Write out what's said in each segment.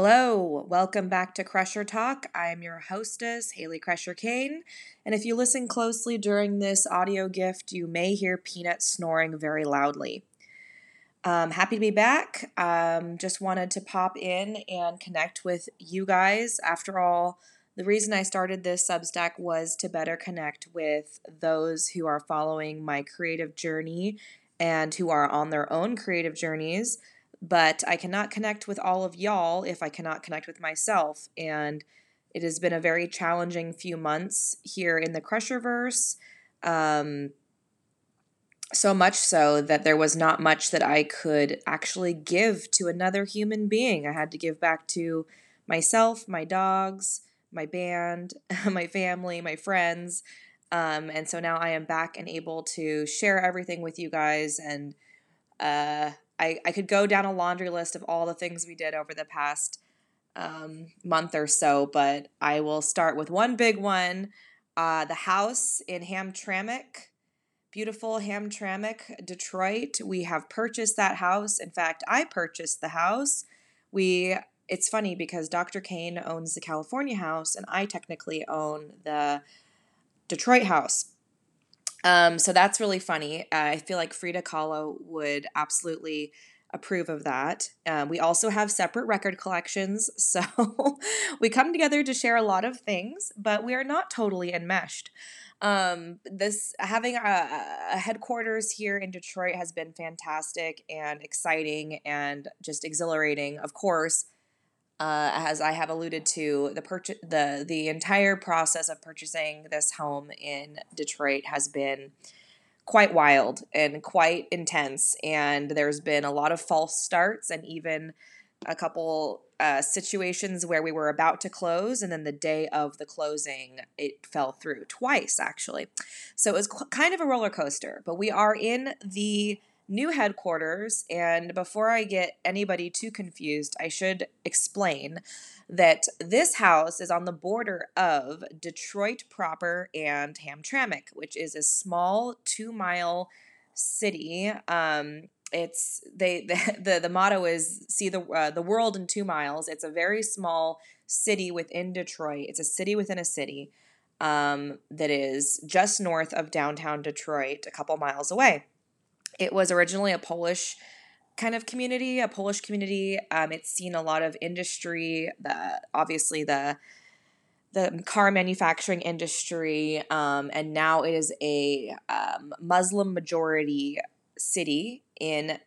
Hello, welcome back to Crusher Talk. I am your hostess, Haley Crusher Kane. And if you listen closely during this audio gift, you may hear Peanut snoring very loudly. Um, happy to be back. Um, just wanted to pop in and connect with you guys. After all, the reason I started this Substack was to better connect with those who are following my creative journey and who are on their own creative journeys but I cannot connect with all of y'all if I cannot connect with myself. And it has been a very challenging few months here in the Crusherverse. Um, so much so that there was not much that I could actually give to another human being. I had to give back to myself, my dogs, my band, my family, my friends. Um, and so now I am back and able to share everything with you guys and uh, I, I could go down a laundry list of all the things we did over the past um, month or so, but I will start with one big one uh, the house in Hamtramck, beautiful Hamtramck, Detroit. We have purchased that house. In fact, I purchased the house. We it's funny because Dr. Kane owns the California house and I technically own the Detroit house. Um, so that's really funny. Uh, I feel like Frida Kahlo would absolutely approve of that. Um, we also have separate record collections, so we come together to share a lot of things, but we are not totally enmeshed. Um, this having a, a headquarters here in Detroit has been fantastic and exciting and just exhilarating. Of course, uh, as I have alluded to, the purchase the the entire process of purchasing this home in Detroit has been quite wild and quite intense, and there's been a lot of false starts and even a couple uh, situations where we were about to close, and then the day of the closing, it fell through twice actually. So it was kind of a roller coaster. But we are in the new headquarters. And before I get anybody too confused, I should explain that this house is on the border of Detroit proper and Hamtramck, which is a small two mile city. Um, it's they the, the the motto is see the uh, the world in two miles. It's a very small city within Detroit. It's a city within a city um, that is just north of downtown Detroit, a couple miles away. It was originally a Polish kind of community, a Polish community. Um, it's seen a lot of industry, the obviously the the car manufacturing industry, um, and now it is a um, Muslim majority city. In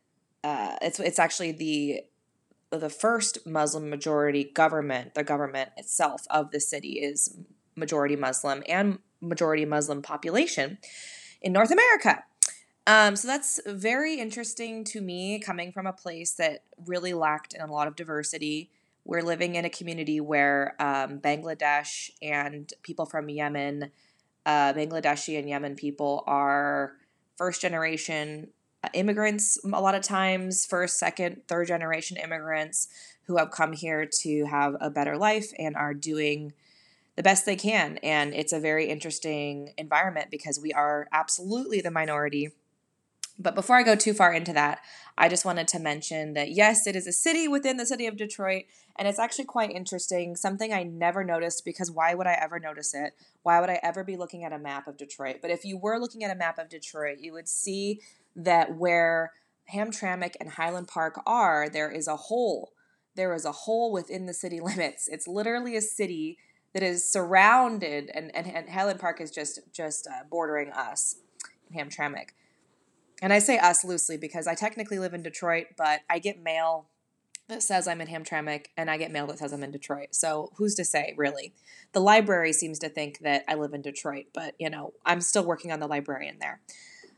uh, it's it's actually the the first Muslim majority government. The government itself of the city is majority Muslim and majority Muslim population in North America. Um, so that's very interesting to me coming from a place that really lacked in a lot of diversity. We're living in a community where um, Bangladesh and people from Yemen, uh, Bangladeshi and Yemen people are first generation uh, immigrants, a lot of times, first, second, third generation immigrants who have come here to have a better life and are doing the best they can. And it's a very interesting environment because we are absolutely the minority but before I go too far into that, I just wanted to mention that yes, it is a city within the city of Detroit, and it's actually quite interesting. Something I never noticed because why would I ever notice it? Why would I ever be looking at a map of Detroit? But if you were looking at a map of Detroit, you would see that where Hamtramck and Highland Park are, there is a hole. There is a hole within the city limits. It's literally a city that is surrounded, and, and, and Highland Park is just just uh, bordering us, Hamtramck and I say us loosely because I technically live in Detroit, but I get mail that says I'm in Hamtramck and I get mail that says I'm in Detroit. So who's to say, really? The library seems to think that I live in Detroit, but you know, I'm still working on the librarian there.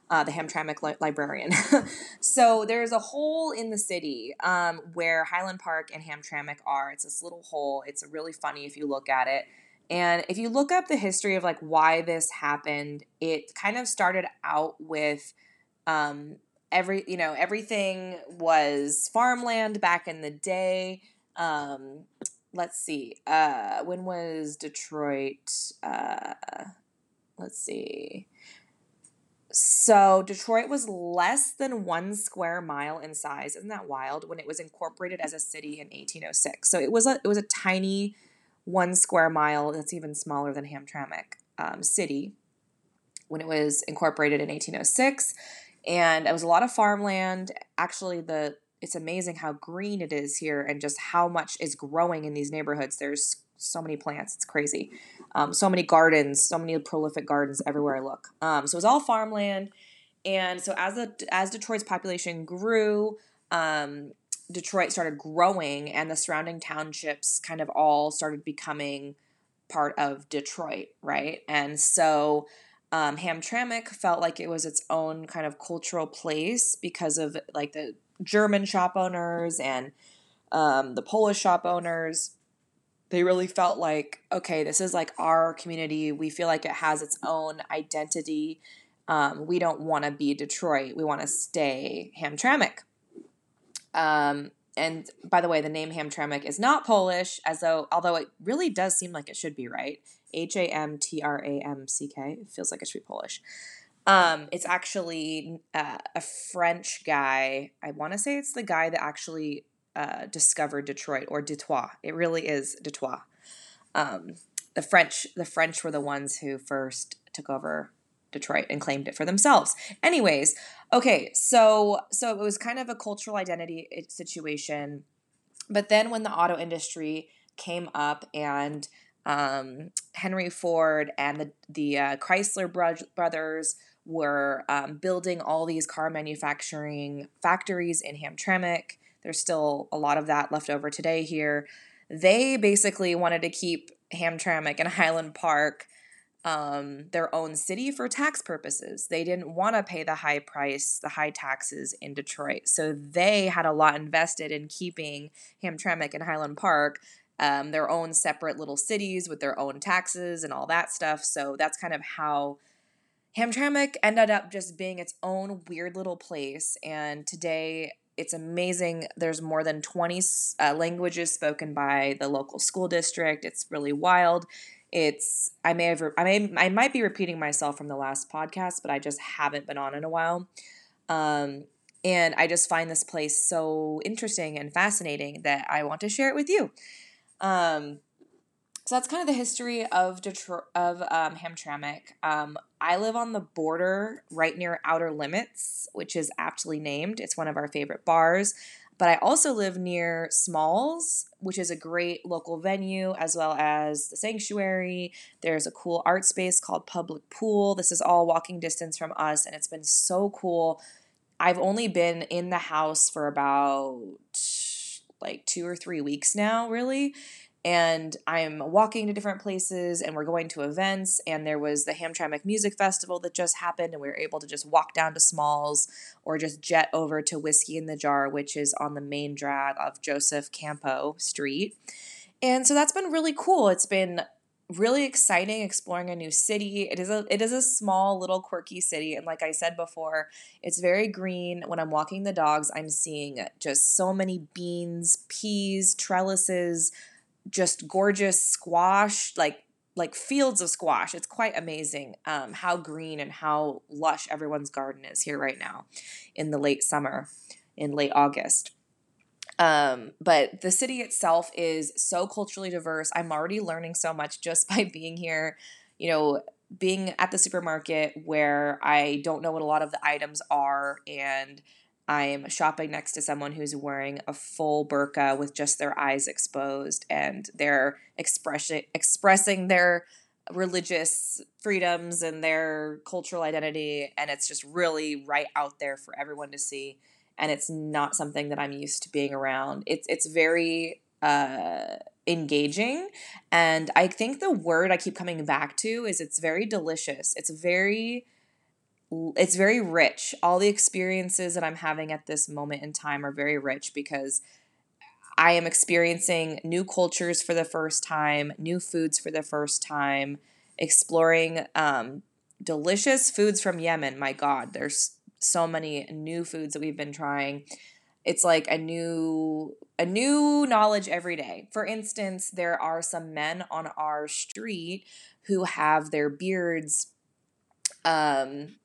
Uh, the Hamtramck li- librarian. so there's a hole in the city um, where Highland Park and Hamtramck are. It's this little hole. It's really funny if you look at it. And if you look up the history of like why this happened, it kind of started out with um, every you know everything was farmland back in the day. Um, let's see. Uh, when was Detroit? Uh, let's see. so Detroit was less than one square mile in size. Isn't that wild? When it was incorporated as a city in 1806, so it was a it was a tiny one square mile. That's even smaller than Hamtramck um, city when it was incorporated in 1806, and it was a lot of farmland. Actually, the it's amazing how green it is here and just how much is growing in these neighborhoods. There's so many plants. It's crazy. Um, so many gardens, so many prolific gardens everywhere I look. Um, so it was all farmland. And so as the as Detroit's population grew, um, Detroit started growing, and the surrounding townships kind of all started becoming part of Detroit, right? And so um, Hamtramck felt like it was its own kind of cultural place because of like the German shop owners and um, the Polish shop owners. They really felt like, okay, this is like our community. We feel like it has its own identity. Um, we don't want to be Detroit. We want to stay Hamtramck. Um, and by the way, the name Hamtramck is not Polish, as though although it really does seem like it should be right. H A M T R A M C K. It feels like it should be Polish. Um, it's actually uh, a French guy. I want to say it's the guy that actually uh, discovered Detroit or Detroit. It really is Detroit. Um, the French, the French were the ones who first took over Detroit and claimed it for themselves. Anyways, okay, so so it was kind of a cultural identity eh, situation, but then when the auto industry came up and um, Henry Ford and the the uh, Chrysler bro- brothers were um, building all these car manufacturing factories in Hamtramck. There's still a lot of that left over today here. They basically wanted to keep Hamtramck and Highland Park um, their own city for tax purposes. They didn't want to pay the high price, the high taxes in Detroit. So they had a lot invested in keeping Hamtramck and Highland Park um, their own separate little cities with their own taxes and all that stuff. So that's kind of how Hamtramck ended up just being its own weird little place. And today it's amazing. There's more than 20 uh, languages spoken by the local school district. It's really wild. It's I may have I may I might be repeating myself from the last podcast, but I just haven't been on in a while. Um, and I just find this place so interesting and fascinating that I want to share it with you. Um, so that's kind of the history of Detroit of um, Hamtramck. Um, I live on the border, right near Outer Limits, which is aptly named. It's one of our favorite bars. But I also live near Smalls, which is a great local venue, as well as the sanctuary. There's a cool art space called Public Pool. This is all walking distance from us, and it's been so cool. I've only been in the house for about like two or three weeks now, really and I'm walking to different places and we're going to events and there was the Hamtramck Music Festival that just happened and we were able to just walk down to Smalls or just jet over to Whiskey in the Jar which is on the main drag of Joseph Campau Street. And so that's been really cool. It's been really exciting exploring a new city. It is a it is a small little quirky city and like I said before, it's very green. When I'm walking the dogs, I'm seeing just so many beans, peas, trellises, just gorgeous squash, like like fields of squash. It's quite amazing um, how green and how lush everyone's garden is here right now in the late summer, in late August. Um, but the city itself is so culturally diverse. I'm already learning so much just by being here. You know, being at the supermarket where I don't know what a lot of the items are and I'm shopping next to someone who's wearing a full burqa with just their eyes exposed and they're expressing expressing their religious freedoms and their cultural identity and it's just really right out there for everyone to see and it's not something that I'm used to being around. It's it's very uh engaging and I think the word I keep coming back to is it's very delicious. It's very it's very rich. All the experiences that I'm having at this moment in time are very rich because I am experiencing new cultures for the first time, new foods for the first time, exploring um, delicious foods from Yemen. My God, there's so many new foods that we've been trying. It's like a new a new knowledge every day. For instance, there are some men on our street who have their beards um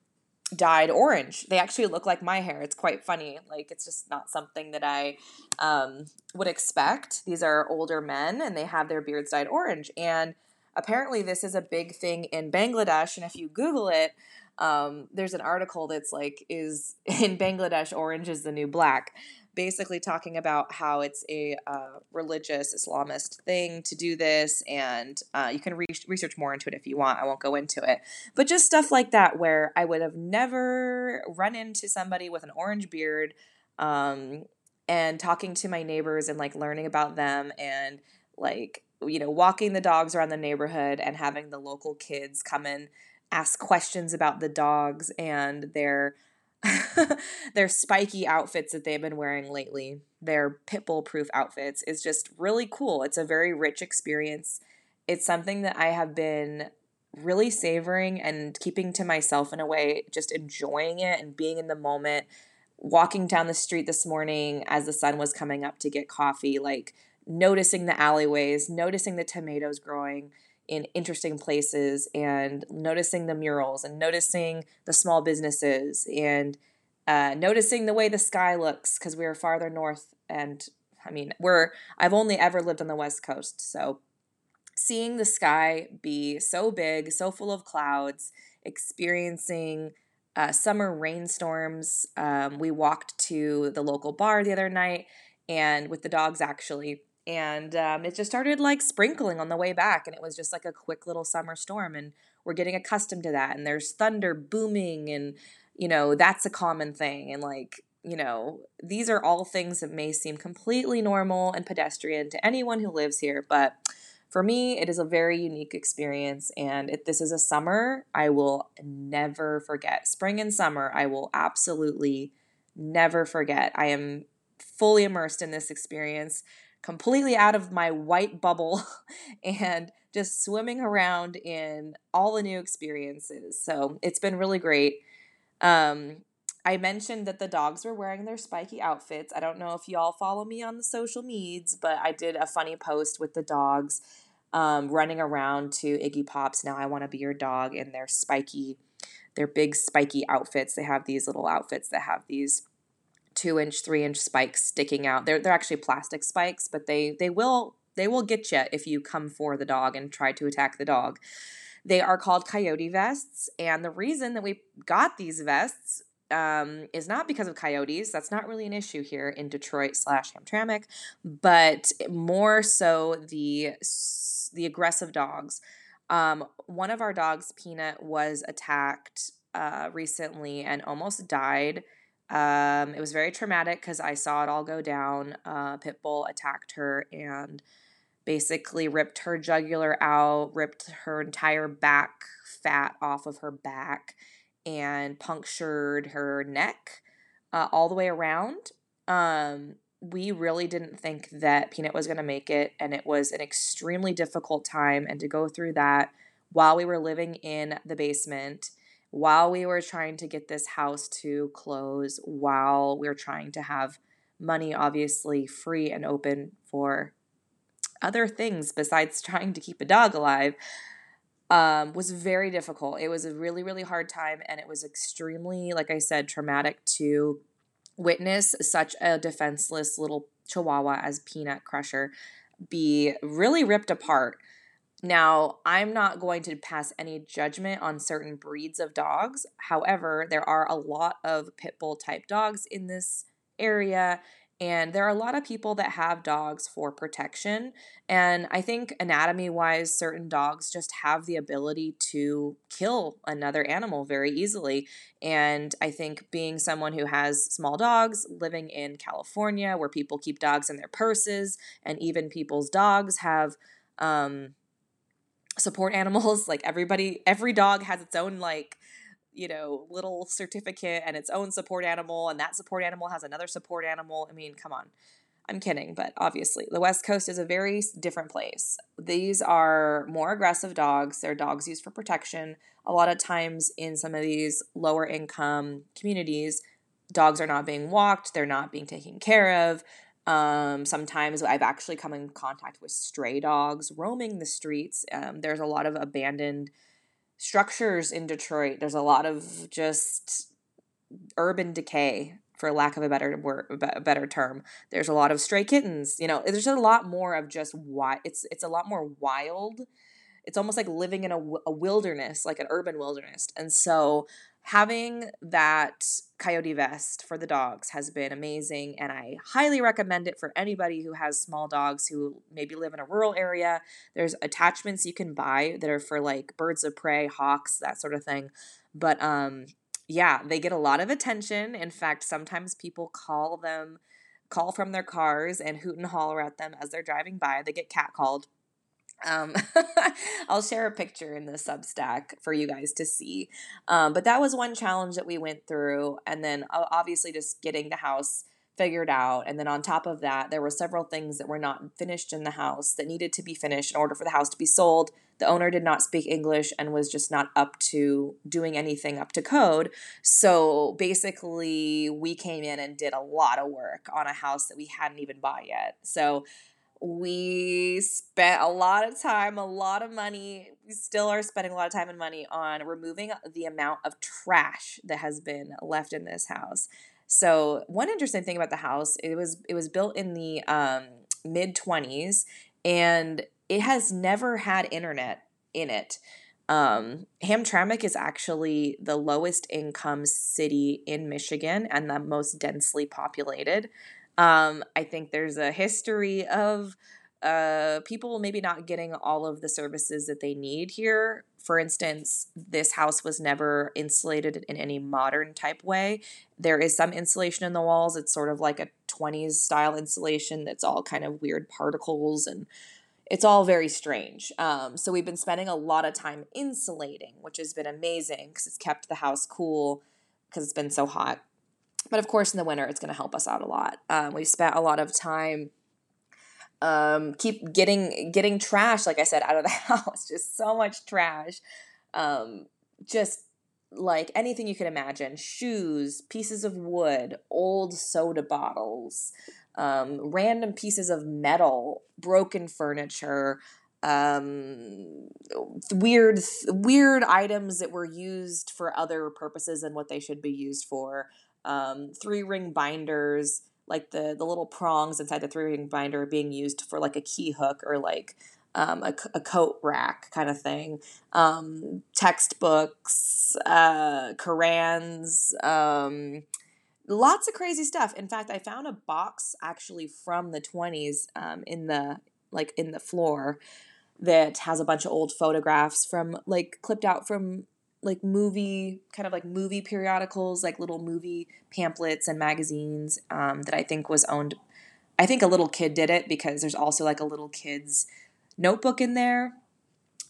dyed orange. They actually look like my hair. It's quite funny. Like it's just not something that I um, would expect. These are older men and they have their beards dyed orange. And apparently, this is a big thing in Bangladesh. And if you Google it, um, there's an article that's like, is in Bangladesh, orange is the new black basically talking about how it's a uh, religious Islamist thing to do this, and uh, you can re- research more into it if you want. I won't go into it, but just stuff like that where I would have never run into somebody with an orange beard, um, and talking to my neighbors and like learning about them and like you know walking the dogs around the neighborhood and having the local kids come and ask questions about the dogs and their their spiky outfits that they've been wearing lately, their pitbull proof outfits, is just really cool. It's a very rich experience. It's something that I have been really savoring and keeping to myself in a way, just enjoying it and being in the moment. Walking down the street this morning as the sun was coming up to get coffee, like noticing the alleyways, noticing the tomatoes growing, in interesting places and noticing the murals and noticing the small businesses and uh, noticing the way the sky looks because we are farther north and I mean we're I've only ever lived on the west coast so seeing the sky be so big so full of clouds experiencing uh, summer rainstorms um, we walked to the local bar the other night and with the dogs actually and um, it just started like sprinkling on the way back and it was just like a quick little summer storm and we're getting accustomed to that and there's thunder booming and you know that's a common thing and like you know these are all things that may seem completely normal and pedestrian to anyone who lives here but for me it is a very unique experience and if this is a summer i will never forget. Spring and summer i will absolutely never forget. I am fully immersed in this experience completely out of my white bubble and just swimming around in all the new experiences. So it's been really great. Um, I mentioned that the dogs were wearing their spiky outfits. I don't know if y'all follow me on the social medias, but I did a funny post with the dogs um, running around to Iggy Pop's Now I Want to Be Your Dog in their spiky, their big spiky outfits. They have these little outfits that have these two inch, three inch spikes sticking out. They're they're actually plastic spikes, but they they will they will get you if you come for the dog and try to attack the dog. They are called coyote vests, and the reason that we got these vests um, is not because of coyotes. That's not really an issue here in Detroit slash Hamtramck, but more so the the aggressive dogs. Um, one of our dogs, Peanut, was attacked uh, recently and almost died um, it was very traumatic because I saw it all go down. Uh, Pitbull attacked her and basically ripped her jugular out, ripped her entire back fat off of her back, and punctured her neck uh, all the way around. Um, we really didn't think that Peanut was going to make it, and it was an extremely difficult time. And to go through that while we were living in the basement while we were trying to get this house to close, while we were trying to have money obviously free and open for other things besides trying to keep a dog alive, um, was very difficult. It was a really, really hard time, and it was extremely, like I said, traumatic to witness such a defenseless little chihuahua as Peanut Crusher be really ripped apart. Now, I'm not going to pass any judgment on certain breeds of dogs. However, there are a lot of pit bull type dogs in this area, and there are a lot of people that have dogs for protection. And I think anatomy wise, certain dogs just have the ability to kill another animal very easily. And I think being someone who has small dogs, living in California where people keep dogs in their purses, and even people's dogs have. Um, support animals. Like everybody, every dog has its own like you know little certificate and its own support animal, and that support animal has another support animal. I mean, come on. I'm kidding, but obviously, the West Coast is a very different place. These are more aggressive dogs. They're dogs used for protection. A lot of times in some of these lower income communities, dogs are not being walked, they're not being taken care of. Um, sometimes I've actually come in contact with stray dogs roaming the streets. Um, there's a lot of abandoned structures in Detroit. There's a lot of just urban decay for lack of a better word a better term there's a lot of stray kittens you know there's a lot more of just why it's it's a lot more wild it's almost like living in a, a wilderness like an urban wilderness and so having that coyote vest for the dogs has been amazing and i highly recommend it for anybody who has small dogs who maybe live in a rural area there's attachments you can buy that are for like birds of prey hawks that sort of thing but um yeah, they get a lot of attention. In fact, sometimes people call them, call from their cars and hoot and holler at them as they're driving by. They get catcalled. Um, I'll share a picture in the Substack for you guys to see. Um, but that was one challenge that we went through. And then obviously just getting the house figured out. And then on top of that, there were several things that were not finished in the house that needed to be finished in order for the house to be sold. The owner did not speak English and was just not up to doing anything up to code. So basically, we came in and did a lot of work on a house that we hadn't even bought yet. So we spent a lot of time, a lot of money. We still are spending a lot of time and money on removing the amount of trash that has been left in this house. So one interesting thing about the house, it was it was built in the um, mid twenties, and it has never had internet in it. Um, Hamtramck is actually the lowest income city in Michigan and the most densely populated. Um, I think there's a history of uh, people maybe not getting all of the services that they need here. For instance, this house was never insulated in any modern type way. There is some insulation in the walls. It's sort of like a 20s style insulation that's all kind of weird particles and it's all very strange. Um, so we've been spending a lot of time insulating, which has been amazing because it's kept the house cool because it's been so hot. But of course, in the winter, it's going to help us out a lot. Um, we've spent a lot of time um, keep getting getting trash, like I said, out of the house. Just so much trash. Um, just like anything you can imagine shoes, pieces of wood, old soda bottles, um, random pieces of metal, broken furniture, um, weird weird items that were used for other purposes than what they should be used for. Um, three ring binders, like the the little prongs inside the three ring binder being used for like a key hook or like um, a, a coat rack kind of thing. Um, textbooks, uh, Korans, um, lots of crazy stuff. In fact, I found a box actually from the 20s um, in the like in the floor that has a bunch of old photographs from like clipped out from like movie kind of like movie periodicals like little movie pamphlets and magazines um, that i think was owned i think a little kid did it because there's also like a little kid's notebook in there.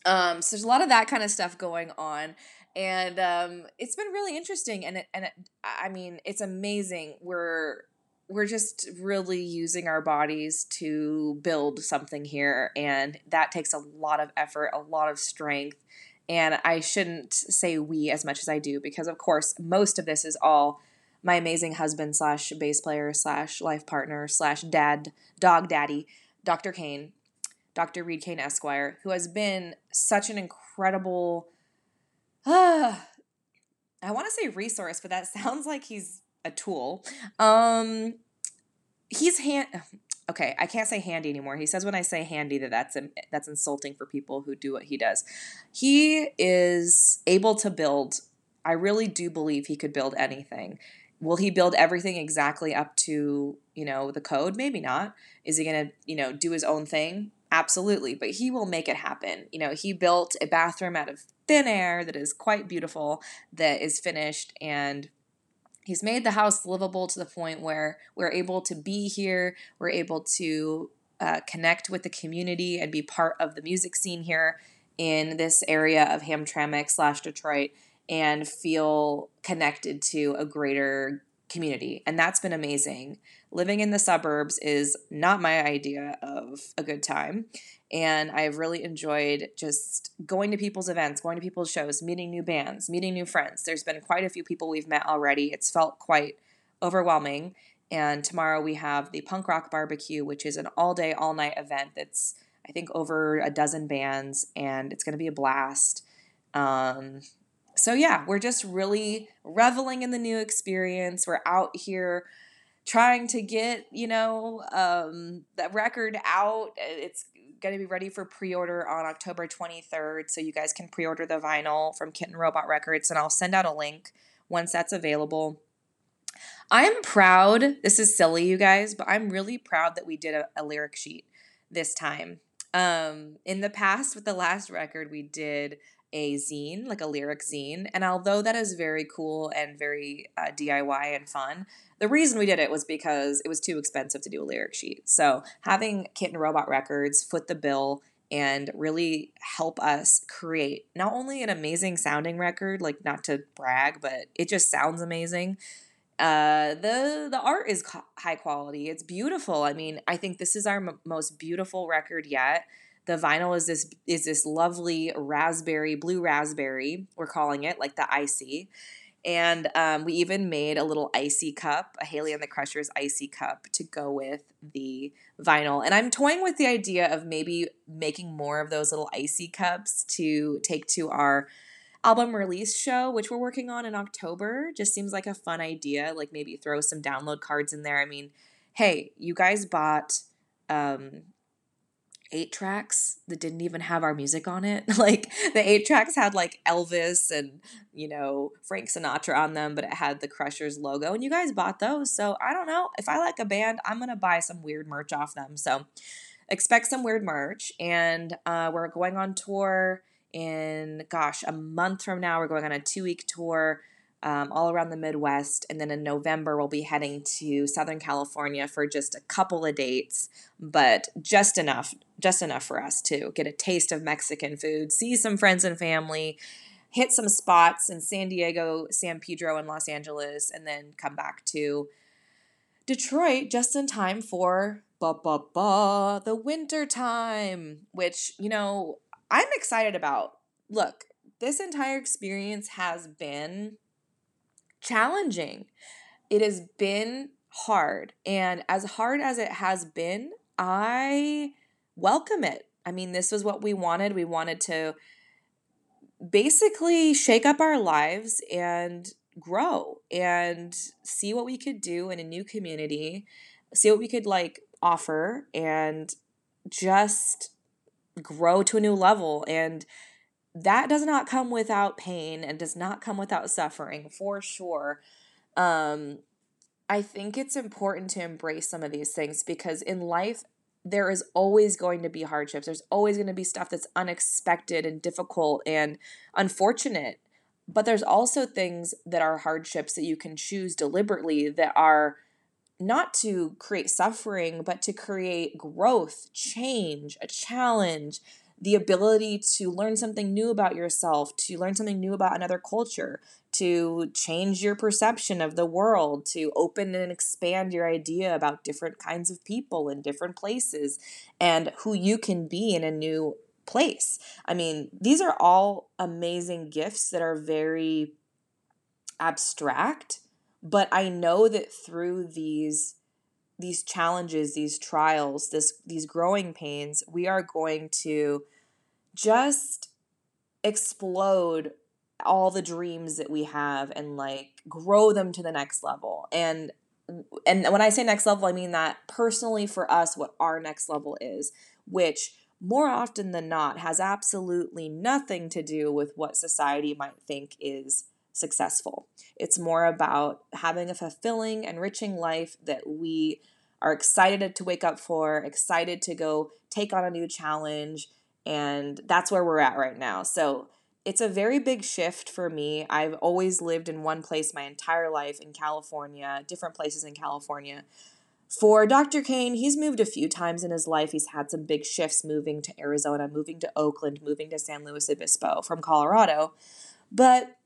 Um, so there's a lot of that kind of stuff going on. And um, it's been really interesting and it, and it, i mean it's amazing. We're we're just really using our bodies to build something here and that takes a lot of effort a lot of strength and I shouldn't say we as much as I do because, of course, most of this is all my amazing husband slash bass player slash life partner slash dad, dog daddy, Dr. Kane, Dr. Reed Kane Esquire, who has been such an incredible, uh, I want to say resource, but that sounds like he's a tool. Um, he's hand okay, I can't say handy anymore. He says when I say handy that that's that's insulting for people who do what he does. He is able to build. I really do believe he could build anything. Will he build everything exactly up to, you know, the code? Maybe not. Is he going to, you know, do his own thing? Absolutely, but he will make it happen. You know, he built a bathroom out of thin air that is quite beautiful, that is finished and he's made the house livable to the point where we're able to be here, we're able to uh, connect with the community and be part of the music scene here in this area of Hamtramck slash Detroit and feel connected to a greater community. And that's been amazing. Living in the suburbs is not my idea of a good time. And I've really enjoyed just going to people's events, going to people's shows, meeting new bands, meeting new friends. There's been quite a few people we've met already. It's felt quite overwhelming. And tomorrow we have the Punk Rock Barbecue, which is an all day, all night event that's, I think, over a dozen bands, and it's going to be a blast. Um, so yeah, we're just really reveling in the new experience. We're out here trying to get, you know, um, that record out. It's going to be ready for pre-order on October 23rd, so you guys can pre-order the vinyl from Kitten Robot Records, and I'll send out a link once that's available. I'm proud. This is silly, you guys, but I'm really proud that we did a, a lyric sheet this time. Um, in the past, with the last record, we did a zine, like a lyric zine. And although that is very cool and very uh, DIY and fun, the reason we did it was because it was too expensive to do a lyric sheet. So having Kitten Robot Records foot the bill and really help us create not only an amazing sounding record, like not to brag, but it just sounds amazing. Uh, the the art is high quality. It's beautiful. I mean, I think this is our m- most beautiful record yet. The vinyl is this is this lovely raspberry, blue raspberry. We're calling it like the Icee. And um, we even made a little Icee cup, a Haley and the Crushers Icee cup to go with the vinyl. And I'm toying with the idea of maybe making more of those little Icee cups to take to our album release show, which we're working on in October. Just seems like a fun idea. Like maybe throw some download cards in there. I mean, hey, you guys bought um, eight tracks that didn't even have our music on it. like the eight tracks had like Elvis and, you know, Frank Sinatra on them, but it had the Crushers logo. And you guys bought those. So I don't know. If I like a band, I'm going to buy some weird merch off them. So expect some weird merch. And uh, we're going on tour in, gosh, a month from now. We're going on a two week tour um, all around the Midwest. And then in November, we'll be heading to Southern California for just a couple of dates, but just enough, just enough for us to get a taste of Mexican food, see some friends and family, hit some spots in San Diego, San Pedro, and Los Angeles, and then come back to Detroit just in time for ba ba ba the winter time, which, you know, I'm excited about. Look, this entire experience has been challenging. It has been hard. And as hard as it has been, I welcome it. I mean, this was what we wanted. We wanted to basically shake up our lives and grow and see what we could do in a new community, see what we could like offer and just grow to a new level and that does not come without pain and does not come without suffering for sure. Um, I think it's important to embrace some of these things because in life, there is always going to be hardships. There's always going to be stuff that's unexpected and difficult and unfortunate. But there's also things that are hardships that you can choose deliberately that are not to create suffering, but to create growth, change, a challenge, the ability to learn something new about yourself, to learn something new about another culture, to change your perception of the world, to open and expand your idea about different kinds of people in different places and who you can be in a new place. I mean, these are all amazing gifts that are very abstract, but I know that through these these challenges, these trials, this these growing pains, we are going to just explode all the dreams that we have and like grow them to the next level. And and when I say next level, I mean that personally for us what our next level is, which more often than not has absolutely nothing to do with what society might think is successful. It's more about having a fulfilling, enriching life that we are excited to wake up for, excited to go take on a new challenge. And that's where we're at right now. So it's a very big shift for me. I've always lived in one place my entire life in California, different places in California. For Dr. Kane, he's moved a few times in his life. He's had some big shifts moving to Arizona, moving to Oakland, moving to San Luis Obispo from Colorado. But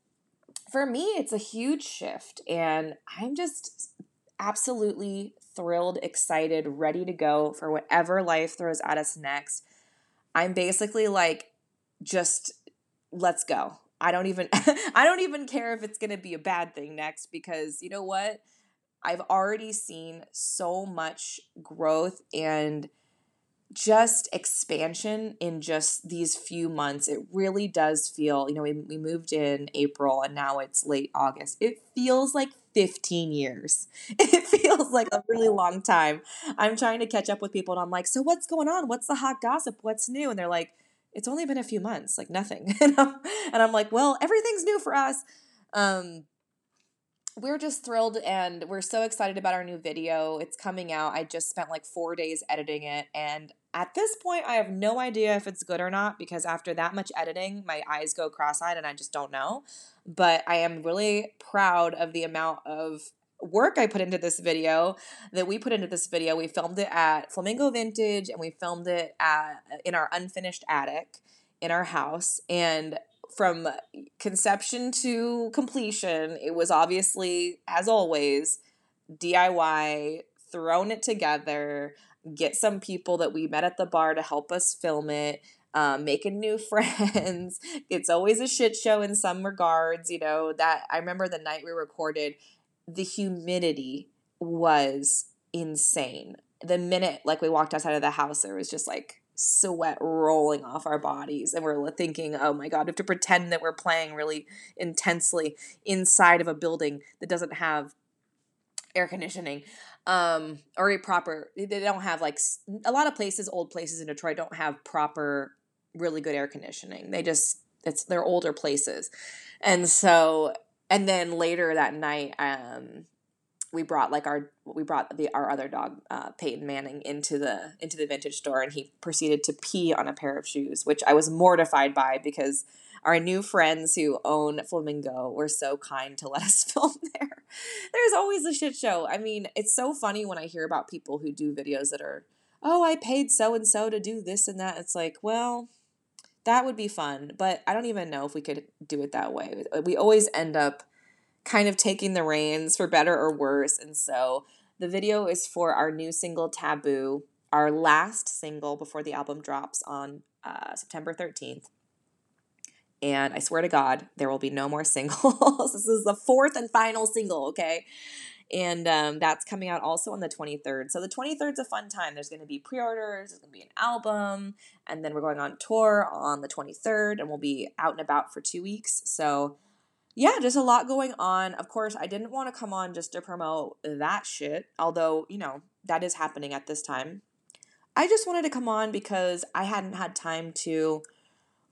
for me, it's a huge shift. And I'm just absolutely thrilled, excited, ready to go for whatever life throws at us next. I'm basically like, just let's go. I don't even I don't even care if it's going to be a bad thing next because you know what? I've already seen so much growth and just expansion in just these few months. It really does feel, you know, we, we moved in April and now it's late August. It feels like 15 years. It feels like a really long time. I'm trying to catch up with people and I'm like, so what's going on? What's the hot gossip? What's new? And they're like, it's only been a few months, like nothing. and, I'm, and I'm like, well, everything's new for us. Um, we're just thrilled and we're so excited about our new video. It's coming out. I just spent like four days editing it. And at this point, I have no idea if it's good or not because after that much editing, my eyes go cross eyed and I just don't know. But I am really proud of the amount of work I put into this video that we put into this video. We filmed it at Flamingo Vintage and we filmed it at uh, in our unfinished attic in our house and from conception to completion, it was obviously, as always, DIY, thrown it together, get some people that we met at the bar to help us film it, um, making new friends. it's always a shit show in some regards. You know, that I remember the night we recorded, the humidity was insane. The minute like we walked outside of the house, there was just like sweat rolling off our bodies and we're thinking oh my god we have to pretend that we're playing really intensely inside of a building that doesn't have air conditioning um, or a proper they don't have like a lot of places old places in detroit don't have proper really good air conditioning. They just it's they're older places. And so and then later that night um we brought like our we brought the our other dog uh, Peyton Manning into the into the vintage store and he proceeded to pee on a pair of shoes which I was mortified by because our new friends who own Flamingo were so kind to let us film there. There's always a shit show. I mean, it's so funny when I hear about people who do videos that are, oh, I paid so and so to do this and that. It's like, well, that would be fun, but I don't even know if we could do it that way. We always end up kind of taking the reins for better or worse. And so the video is for our new single Taboo, our last single before the album drops on uh, September 13th. And I swear to God, there will be no more singles. this is the fourth and final single, okay? And um, that's coming out also on the 23rd. So the 23rd is a fun time. There's going to be pre orders, there's going to be an album, and then we're going on tour on the 23rd, and we'll be out and about for two weeks. So yeah, just a lot going on. Of course, I didn't want to come on just to promote that shit, although, you know, that is happening at this time. I just wanted to come on because I hadn't had time to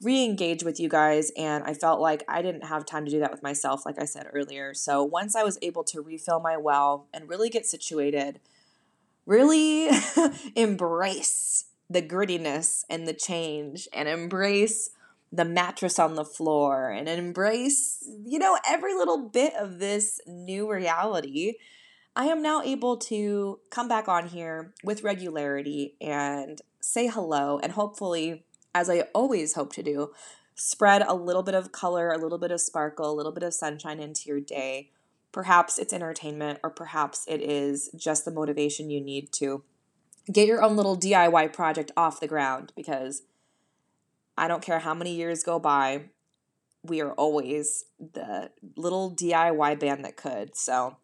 re engage with you guys, and I felt like I didn't have time to do that with myself, like I said earlier. So once I was able to refill my well and really get situated, really embrace the grittiness and the change and embrace the mattress on the floor and embrace, you know, every little bit of this new reality, I am now able to come back on here with regularity and say hello and hopefully, as I always hope to do, spread a little bit of color, a little bit of sparkle, a little bit of sunshine into your day. Perhaps it's entertainment, or perhaps it is just the motivation you need to get your own little DIY project off the ground because I don't care how many years go by, we are always the little DIY band that could. So,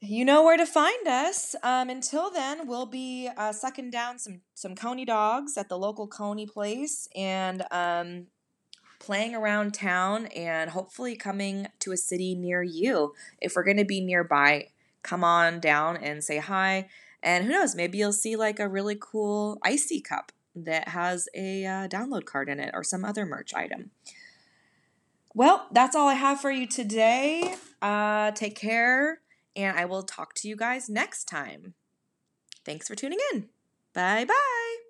you know where to find us. Um, until then, we'll be uh, sucking down some some coney dogs at the local coney place and um, playing around town and hopefully coming to a city near you. If we're going to be nearby, come on down and say hi. And who knows, maybe you'll see like a really cool Icee cup that has a uh, download card in it or some other merch item. Well, that's all I have for you today. Uh, take care, and I will talk to you guys next time. Thanks for tuning in. Bye bye.